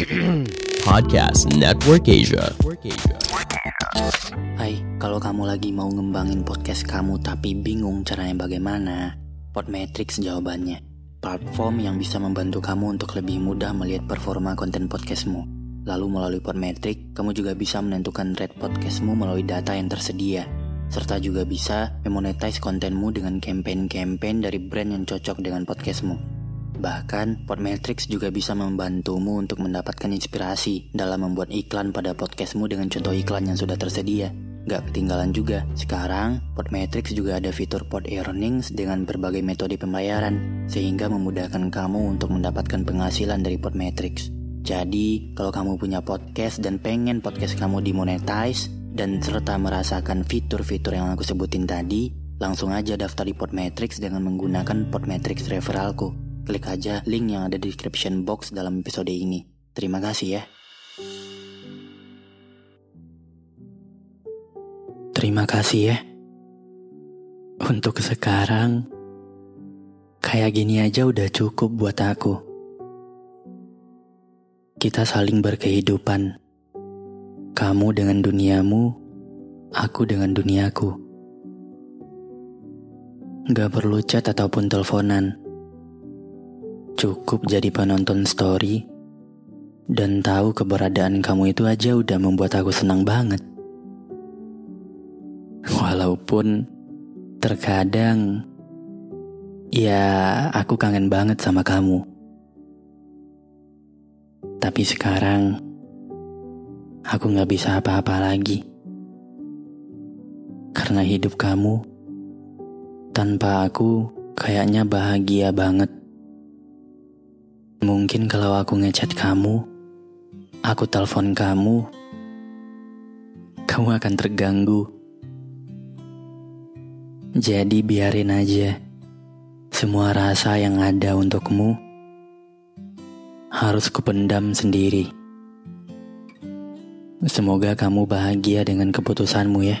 Podcast Network Asia. Hai, kalau kamu lagi mau ngembangin podcast kamu tapi bingung caranya bagaimana, Podmetrics jawabannya. Platform yang bisa membantu kamu untuk lebih mudah melihat performa konten podcastmu. Lalu melalui Podmetrics, kamu juga bisa menentukan rate podcastmu melalui data yang tersedia. Serta juga bisa memonetize kontenmu dengan campaign-campaign dari brand yang cocok dengan podcastmu. Bahkan, Podmetrics juga bisa membantumu untuk mendapatkan inspirasi dalam membuat iklan pada podcastmu dengan contoh iklan yang sudah tersedia. Gak ketinggalan juga, sekarang Podmetrics juga ada fitur Pod Earnings dengan berbagai metode pembayaran, sehingga memudahkan kamu untuk mendapatkan penghasilan dari Podmetrics. Jadi, kalau kamu punya podcast dan pengen podcast kamu dimonetize, dan serta merasakan fitur-fitur yang aku sebutin tadi, langsung aja daftar di Podmetrics dengan menggunakan Podmetrics referralku. Klik aja link yang ada di description box dalam episode ini. Terima kasih ya. Terima kasih ya. Untuk sekarang, kayak gini aja udah cukup buat aku. Kita saling berkehidupan. Kamu dengan duniamu, aku dengan duniaku. Gak perlu chat ataupun teleponan. Cukup jadi penonton story dan tahu keberadaan kamu itu aja udah membuat aku senang banget. Walaupun terkadang ya aku kangen banget sama kamu. Tapi sekarang aku gak bisa apa-apa lagi. Karena hidup kamu tanpa aku kayaknya bahagia banget. Mungkin kalau aku ngechat kamu, aku telepon kamu, kamu akan terganggu. Jadi biarin aja. Semua rasa yang ada untukmu harus kupendam sendiri. Semoga kamu bahagia dengan keputusanmu ya.